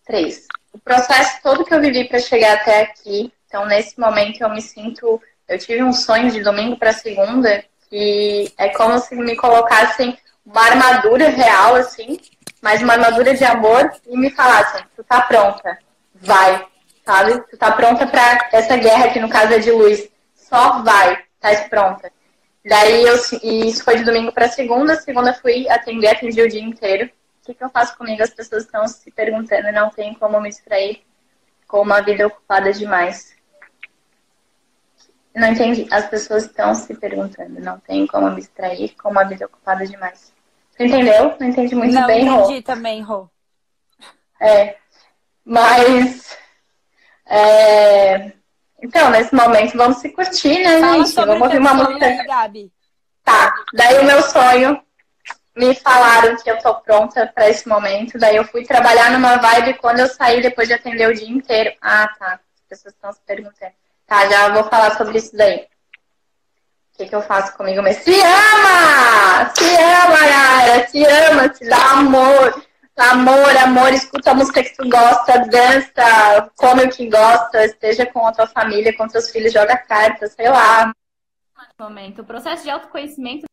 três. O processo todo que eu vivi para chegar até aqui. Então, nesse momento, eu me sinto. Eu tive um sonho de domingo para segunda que é como se me colocassem uma armadura real, assim, mas uma armadura de amor e me falassem: tu tá pronta, vai, sabe? Tu tá pronta para essa guerra que no caso é de luz. Só vai, tá pronta. Daí eu, e isso foi de domingo para segunda, segunda fui atender, atendi o dia inteiro. O que, que eu faço comigo? As pessoas estão se perguntando, não tem como me distrair com uma vida ocupada demais. Não entendi. As pessoas estão se perguntando, não tem como me distrair com uma vida ocupada demais. Entendeu? Não entendi muito não, bem, Rô. Não entendi também, Rô. É. Mas. É... Então, nesse momento, vamos se curtir, né, Fala gente? Vamos ouvir uma música. Aí, Gabi. Tá. Daí o meu sonho me falaram que eu tô pronta para esse momento. Daí eu fui trabalhar numa vibe quando eu saí depois de atender o dia inteiro. Ah, tá. As pessoas estão se perguntando. Tá, já vou falar sobre isso daí. O que, que eu faço comigo mesmo? Se ama! Se ama, galera! Se ama, se dá amor. Amor, amor, escuta a música que tu gosta, dança, come o que gosta, esteja com a tua família, com teus filhos, joga cartas, sei lá. Momento. O processo de autoconhecimento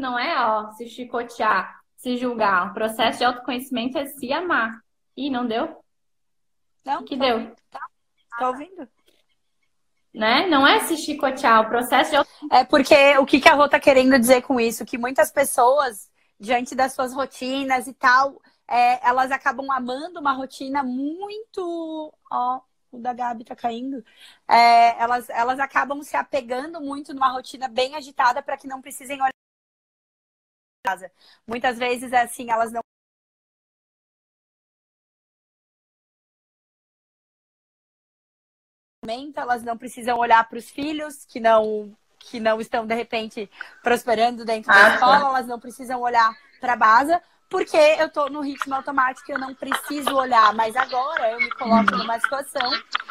não é, ó, se chicotear, se julgar. O processo de autoconhecimento é se amar. Ih, não deu? Não. O que deu? Tá, tá ouvindo? Né? Não é se chicotear, o processo de É porque o que, a Rô tá querendo dizer com isso? Que muitas pessoas, diante das suas rotinas e tal, é, elas acabam amando uma rotina muito. Ó, o da Gabi tá caindo. É, elas, elas acabam se apegando muito numa rotina bem agitada para que não precisem olhar. Muitas vezes, assim, elas não elas não precisam olhar para os filhos que não que não estão de repente prosperando dentro da ah, escola, elas não precisam olhar para a base, porque eu tô no ritmo automático e eu não preciso olhar. Mas agora eu me coloco numa situação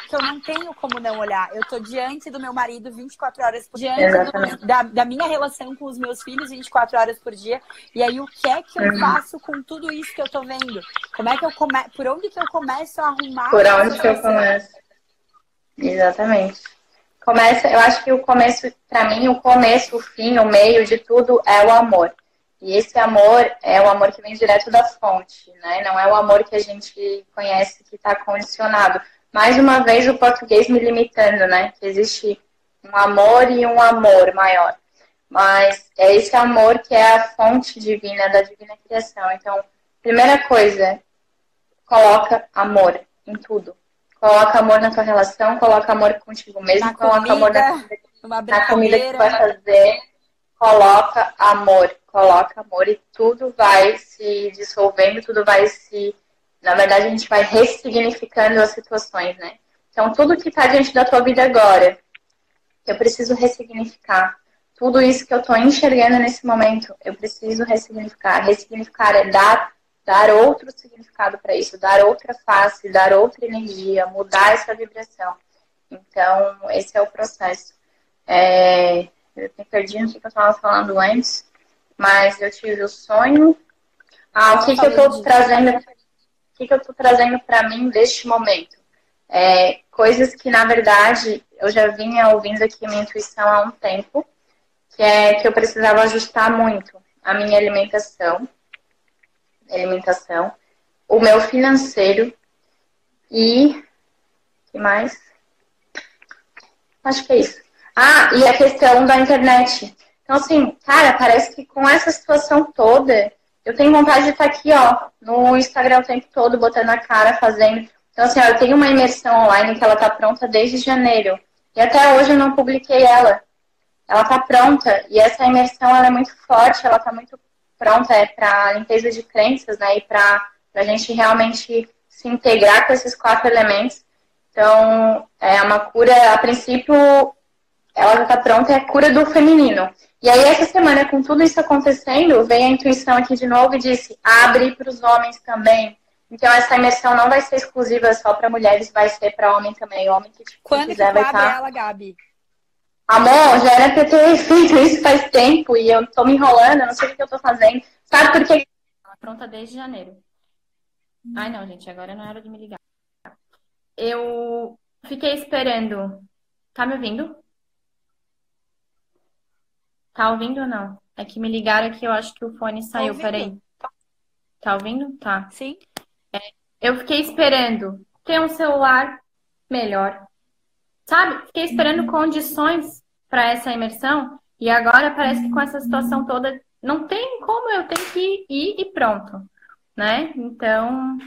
que eu não tenho como não olhar. Eu tô diante do meu marido 24 horas por dia, diante do, da, da, minha relação com os meus filhos 24 horas por dia. E aí, o que é que eu uhum. faço com tudo isso que eu tô vendo? Como é que eu come... Por onde que eu começo a arrumar? Por onde que eu começo? Exatamente. Começa, eu acho que o começo, para mim, o começo, o fim, o meio de tudo é o amor. E esse amor é o amor que vem direto da fonte, né? Não é o amor que a gente conhece que está condicionado. Mais uma vez o português me limitando, né? Que existe um amor e um amor maior. Mas é esse amor que é a fonte divina da divina criação. Então, primeira coisa, coloca amor em tudo. Coloca amor na tua relação, coloca amor contigo mesmo, na coloca comida, amor na, na comida que tu vai fazer coloca amor, coloca amor e tudo vai se dissolvendo, tudo vai se. Na verdade, a gente vai ressignificando as situações, né? Então, tudo que está diante da tua vida agora, eu preciso ressignificar. Tudo isso que eu estou enxergando nesse momento, eu preciso ressignificar. Ressignificar é dar, dar outro significado para isso, dar outra face, dar outra energia, mudar essa vibração. Então, esse é o processo. É, eu me perdi no que eu estava falando antes, mas eu tive o sonho. Ah, o que, que eu estou trazendo? O que, que eu estou trazendo para mim deste momento? É, coisas que, na verdade, eu já vinha ouvindo aqui minha intuição há um tempo, que é que eu precisava ajustar muito a minha alimentação, alimentação, o meu financeiro e que mais? Acho que é isso. Ah, e a questão da internet. Então, assim, cara, parece que com essa situação toda, eu tenho vontade de estar aqui, ó, no Instagram o tempo todo, botando a cara, fazendo. Então, assim, ó, eu tenho uma imersão online que ela tá pronta desde janeiro. E até hoje eu não publiquei ela. Ela tá pronta. E essa imersão, ela é muito forte, ela tá muito pronta, é para limpeza de crenças, né? E para a gente realmente se integrar com esses quatro elementos. Então, é uma cura, a princípio, ela já está pronta, é a cura do feminino. E aí, essa semana, com tudo isso acontecendo, veio a intuição aqui de novo e disse: abre para os homens também. Então, essa imersão não vai ser exclusiva só para mulheres, vai ser para homem também. Homem que tipo, Quando quiser, que vai estar. Tá ela, Gabi? Amor, já era pra ter feito isso faz tempo e eu tô me enrolando, eu não sei o que eu tô fazendo. Sabe por quê? Pronta desde janeiro. Ai, não, gente, agora não é hora de me ligar. Eu fiquei esperando. Tá me ouvindo? Tá ouvindo ou não? É que me ligaram aqui, eu acho que o fone saiu, tá peraí. Tá ouvindo? Tá. Sim. É, eu fiquei esperando ter um celular melhor. Sabe? Fiquei esperando uhum. condições para essa imersão e agora parece que com essa situação toda não tem como eu tenho que ir e pronto, né? Então,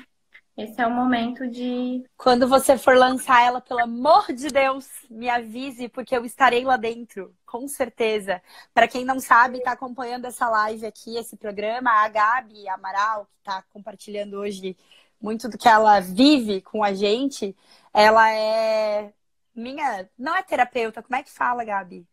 esse é o momento de. Quando você for lançar ela, pelo amor de Deus, me avise, porque eu estarei lá dentro, com certeza. Para quem não sabe, está acompanhando essa live aqui, esse programa, a Gabi Amaral, que está compartilhando hoje muito do que ela vive com a gente, ela é minha. Não é terapeuta, como é que fala, Gabi?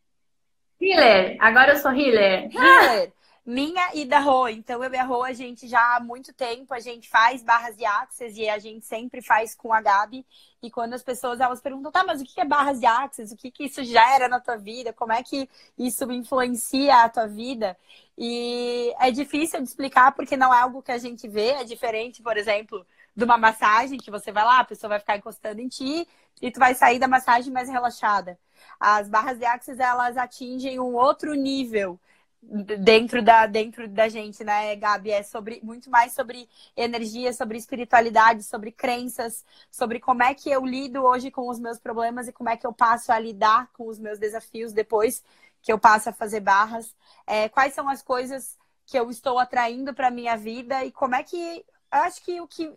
Healer. Agora eu sou healer. Healer minha e da Rô. Então, eu e a Rô, a gente já há muito tempo, a gente faz barras de axis e a gente sempre faz com a Gabi. E quando as pessoas elas perguntam, tá, mas o que é barras de axis? O que, que isso gera na tua vida? Como é que isso influencia a tua vida? E é difícil de explicar porque não é algo que a gente vê, é diferente, por exemplo, de uma massagem que você vai lá, a pessoa vai ficar encostando em ti e tu vai sair da massagem mais relaxada. As barras de axis, elas atingem um outro nível dentro da, dentro da gente, né, Gabi? É sobre muito mais sobre energia, sobre espiritualidade, sobre crenças, sobre como é que eu lido hoje com os meus problemas e como é que eu passo a lidar com os meus desafios depois que eu passo a fazer barras. É, quais são as coisas que eu estou atraindo para minha vida e como é que eu acho que o que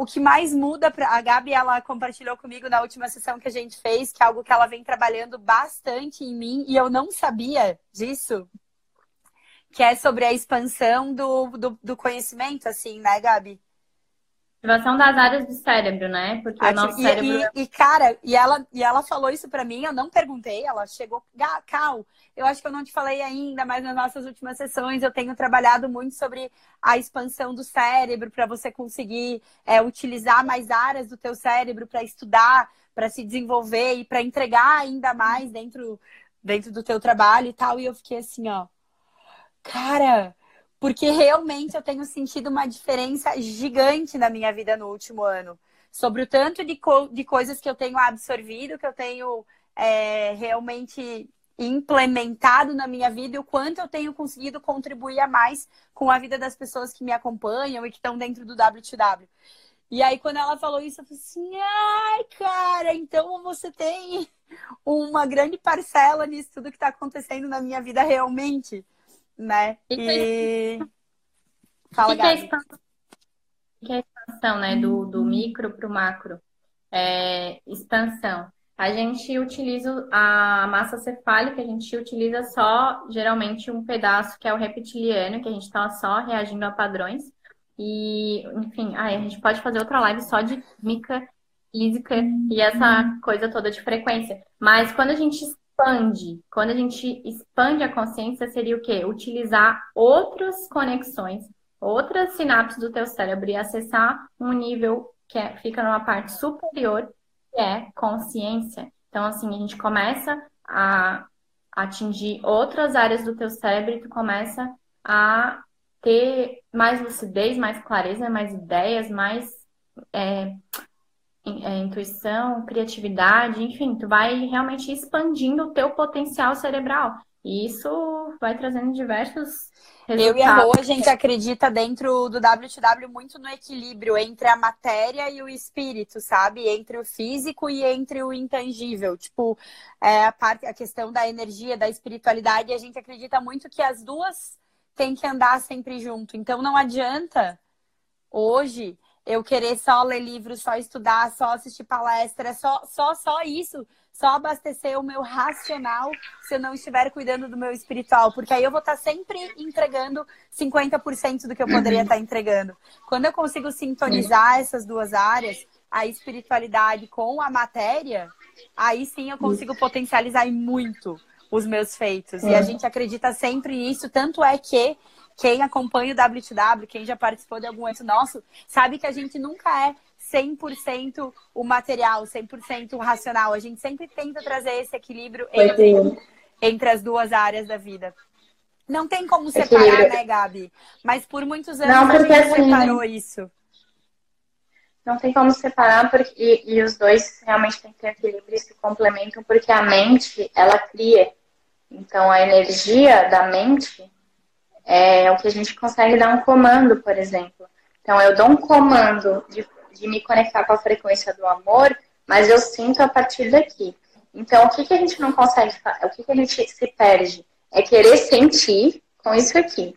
o que mais muda para a Gabi ela compartilhou comigo na última sessão que a gente fez que é algo que ela vem trabalhando bastante em mim e eu não sabia disso que é sobre a expansão do, do, do conhecimento, assim, né, Gabi? Ativação das áreas do cérebro, né? Porque Ati... o nosso cérebro. E, e, e, cara, e ela, e ela falou isso para mim, eu não perguntei, ela chegou. Cal, eu acho que eu não te falei ainda, mas nas nossas últimas sessões eu tenho trabalhado muito sobre a expansão do cérebro para você conseguir é, utilizar mais áreas do teu cérebro para estudar, para se desenvolver e para entregar ainda mais dentro, dentro do teu trabalho e tal. E eu fiquei assim, ó Cara, porque realmente eu tenho sentido uma diferença gigante na minha vida no último ano. Sobre o tanto de, co de coisas que eu tenho absorvido, que eu tenho é, realmente implementado na minha vida e o quanto eu tenho conseguido contribuir a mais com a vida das pessoas que me acompanham e que estão dentro do W2W. E aí, quando ela falou isso, eu falei assim: ai, cara, então você tem uma grande parcela nisso tudo que está acontecendo na minha vida realmente né? E. Fala, que, que, é expansão, que é expansão, né? Do, do micro para o macro. É, expansão. A gente utiliza a massa cefálica, a gente utiliza só, geralmente, um pedaço que é o reptiliano, que a gente está só reagindo a padrões. E, enfim, aí a gente pode fazer outra live só de química física e essa coisa toda de frequência. Mas quando a gente expande, quando a gente expande a consciência, seria o quê? Utilizar outras conexões, outras sinapses do teu cérebro e acessar um nível que é, fica numa parte superior, que é consciência. Então, assim, a gente começa a atingir outras áreas do teu cérebro e tu começa a ter mais lucidez, mais clareza, mais ideias, mais é, intuição, criatividade, enfim, tu vai realmente expandindo o teu potencial cerebral. E isso vai trazendo diversos resultados. Eu e a Rô, a gente acredita dentro do WTW muito no equilíbrio entre a matéria e o espírito, sabe? Entre o físico e entre o intangível. Tipo, é, a, parte, a questão da energia, da espiritualidade, a gente acredita muito que as duas têm que andar sempre junto. Então não adianta hoje eu querer só ler livros, só estudar, só assistir palestra, só, só, só isso só abastecer o meu racional se eu não estiver cuidando do meu espiritual, porque aí eu vou estar sempre entregando 50% do que eu poderia estar entregando. Quando eu consigo sintonizar essas duas áreas, a espiritualidade com a matéria, aí sim eu consigo potencializar muito os meus feitos. E a gente acredita sempre nisso, tanto é que quem acompanha o WTW, quem já participou de algum evento nosso, sabe que a gente nunca é 100% o material, 100% o racional. A gente sempre tenta trazer esse equilíbrio entre, entre as duas áreas da vida. Não tem como separar, né, Gabi? Mas por muitos anos não, a gente assim, separou isso. Não tem como separar, porque, e, e, os dois realmente têm que ter equilíbrio e se complementam, porque a mente, ela cria. Então, a energia da mente é o que a gente consegue dar um comando, por exemplo. Então, eu dou um comando de de me conectar com a frequência do amor, mas eu sinto a partir daqui. Então, o que, que a gente não consegue? O que, que a gente se perde? É querer sentir com isso aqui.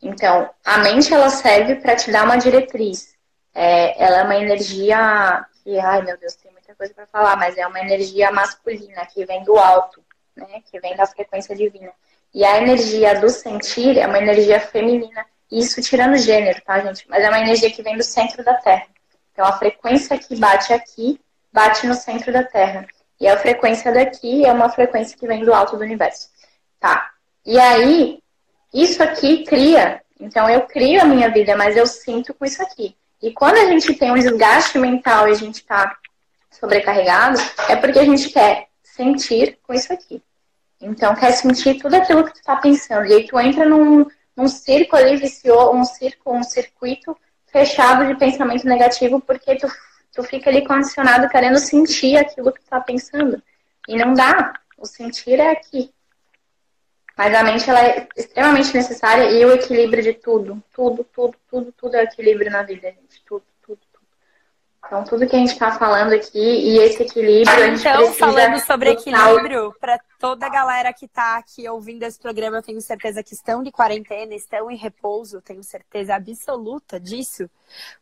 Então, a mente ela serve para te dar uma diretriz. É, ela é uma energia que, ai meu Deus, tem muita coisa para falar, mas é uma energia masculina que vem do alto, né? Que vem da frequência divina. E a energia do sentir é uma energia feminina. Isso tirando gênero, tá, gente? Mas é uma energia que vem do centro da Terra. Então, a frequência que bate aqui, bate no centro da Terra. E a frequência daqui é uma frequência que vem do alto do universo. Tá. E aí, isso aqui cria. Então, eu crio a minha vida, mas eu sinto com isso aqui. E quando a gente tem um desgaste mental e a gente está sobrecarregado, é porque a gente quer sentir com isso aqui. Então, quer sentir tudo aquilo que tu está pensando. E aí tu entra num, num círculo ali vicioso, um círculo, um circuito fechado de pensamento negativo porque tu, tu fica ali condicionado querendo sentir aquilo que tu tá pensando. E não dá. O sentir é aqui. Mas a mente ela é extremamente necessária e o equilíbrio de tudo. Tudo, tudo, tudo, tudo é equilíbrio na vida, gente. Tudo. Então, tudo que a gente está falando aqui e esse equilíbrio. A gente então, falando sobre equilíbrio, para toda a galera que está aqui ouvindo esse programa, eu tenho certeza que estão de quarentena, estão em repouso, tenho certeza absoluta disso.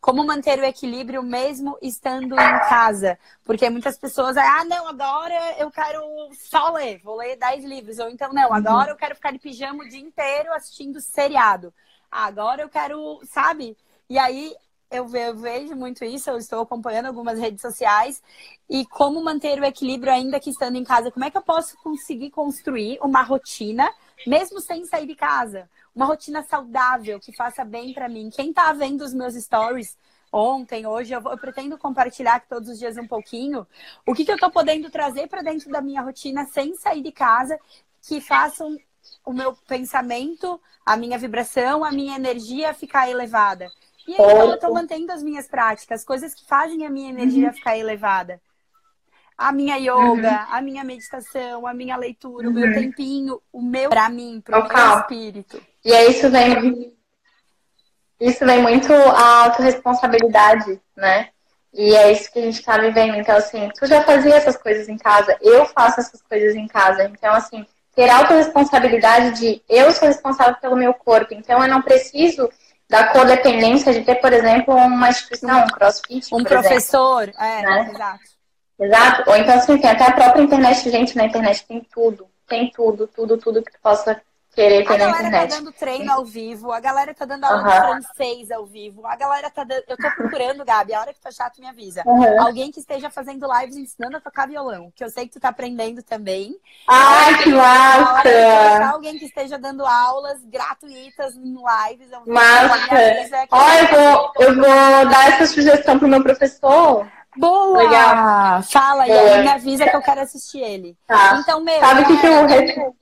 Como manter o equilíbrio mesmo estando em casa? Porque muitas pessoas, ah, não, agora eu quero só ler, vou ler 10 livros. Ou então, não, agora eu quero ficar de pijama o dia inteiro assistindo seriado. Ah, agora eu quero, sabe? E aí eu vejo muito isso, eu estou acompanhando algumas redes sociais. E como manter o equilíbrio ainda que estando em casa? Como é que eu posso conseguir construir uma rotina, mesmo sem sair de casa? Uma rotina saudável, que faça bem para mim. Quem está vendo os meus stories ontem, hoje, eu, vou, eu, pretendo compartilhar todos os dias um pouquinho. O que, que eu estou podendo trazer para dentro da minha rotina sem sair de casa, que façam o meu pensamento, a minha vibração, a minha energia ficar elevada. E aí, então, eu estou mantendo as minhas práticas, coisas que fazem a minha energia uhum. ficar elevada. A minha yoga, uhum. a minha meditação, a minha leitura, uhum. o meu uhum. tempinho, o meu para mim, para o meu espírito. E aí isso vem isso vem muito a autorresponsabilidade, né? E é isso que a gente está vivendo. Então, assim, tu já fazia essas coisas em casa, eu faço essas coisas em casa. Então, assim, ter autorresponsabilidade de eu sou responsável pelo meu corpo. Então, eu não preciso da codependência de ter, por exemplo, uma instituição, um crossfit. Um professor, exemplo, é, né? exato. Exato. Ou então, assim, tem até a própria internet, gente, na internet tem tudo. Tem tudo, tudo, tudo que tu possa querer ter. A galera tá dando treino ao vivo, a galera tá dando aula uhum. de francês ao vivo, a galera tá dando. Eu tô procurando, Gabi, a hora que tu chato, me avisa. Uhum. Alguém que esteja fazendo lives ensinando a tocar violão, que eu sei que tu tá aprendendo também. Ai, que massa! Alguém que esteja dando aulas gratuitas em lives. Massa! Olha, eu vou, eu vou dar essa sugestão pro meu professor. Boa! Legal. Fala, é. e aí me avisa que eu quero assistir ele. Tá. Então, meu. Sabe o que, que eu recebi?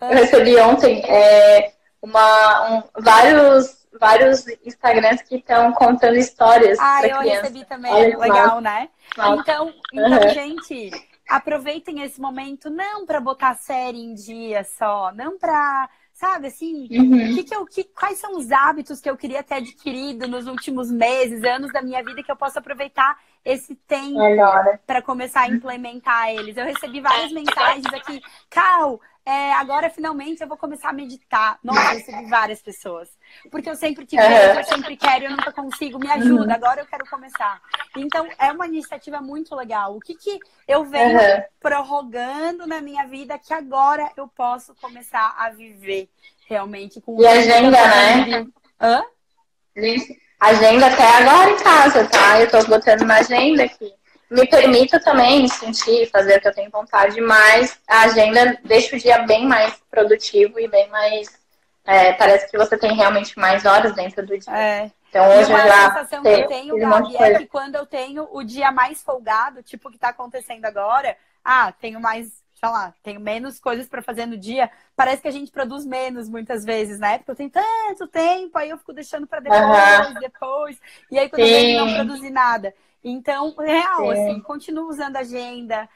Eu recebi ontem é, uma, um, vários, vários Instagrams que estão contando histórias. Ah, eu criança. recebi também. Olha, Legal, né? Então, então uhum. gente, aproveitem esse momento não para botar a série em dia só, não para sabe assim, Uhum. que que eu, que, quais são os hábitos que eu queria ter adquirido nos últimos meses, anos da minha vida que eu posso aproveitar esse tempo para começar a implementar eles. Eu recebi várias mensagens aqui, Cal, é, agora finalmente eu vou começar a meditar. Nossa, eu recebi várias pessoas. Porque eu sempre vejo, eu sempre quero, eu nunca consigo, me ajuda, agora eu quero começar. Então, é uma iniciativa muito legal. O que, que eu venho Uhum. prorrogando na minha vida que agora eu posso começar a viver realmente com E agenda, né? Hã? Agenda até agora em casa, tá? Eu tô botando uma agenda aqui. Me permito também sentir, fazer o que eu tenho vontade, mas a agenda deixa o dia bem mais produtivo e bem mais. é, parece que você tem realmente mais horas dentro do dia. É. Então hoje eu já sensação que eu tenho, um Gabi, é que quando eu tenho o dia mais folgado, tipo o que tá acontecendo agora, ah, tenho mais, sei lá, tenho menos coisas para fazer no dia, parece que a gente produz menos muitas vezes, né? Porque eu tenho tanto tempo, aí eu fico deixando para depois, Aham. depois, e aí quando eu vejo não Sim. produzi nada. Então, real, Sim. assim, continuo usando agenda,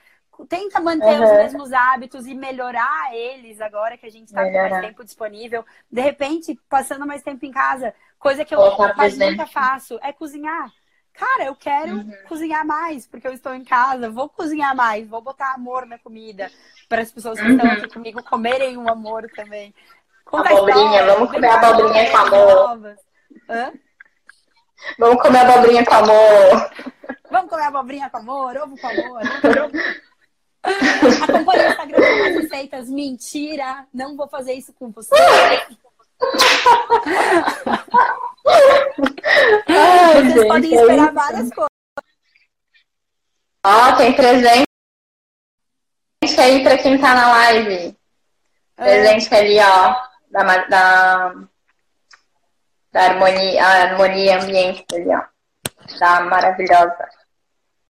tenta manter os Aham. mesmos hábitos e melhorar eles agora que a gente está com mais tempo disponível. De repente, passando mais tempo em casa, coisa que eu presente. nunca faço é cozinhar. Cara, eu quero Uhum. cozinhar mais, porque eu estou em casa, vou cozinhar mais, vou botar amor na comida, para as pessoas que estão Uhum. aqui comigo comerem um amor também. Conta Abobrinha, história, vamos comer com abobrinha com amor. novas. Hã? Vamos comer abobrinha com amor. Vamos comer abobrinha com amor, ovo com amor. Acompanhe o Instagram com mais receitas. Mentira, não vou fazer isso com você. Ai, Vocês gente, podem é esperar isso. várias coisas. Ó, tem presente aí pra quem tá na live. É. Presente ali, ó, da, da, da harmonia, a harmonia ambiente ali, ó. Da maravilhosa.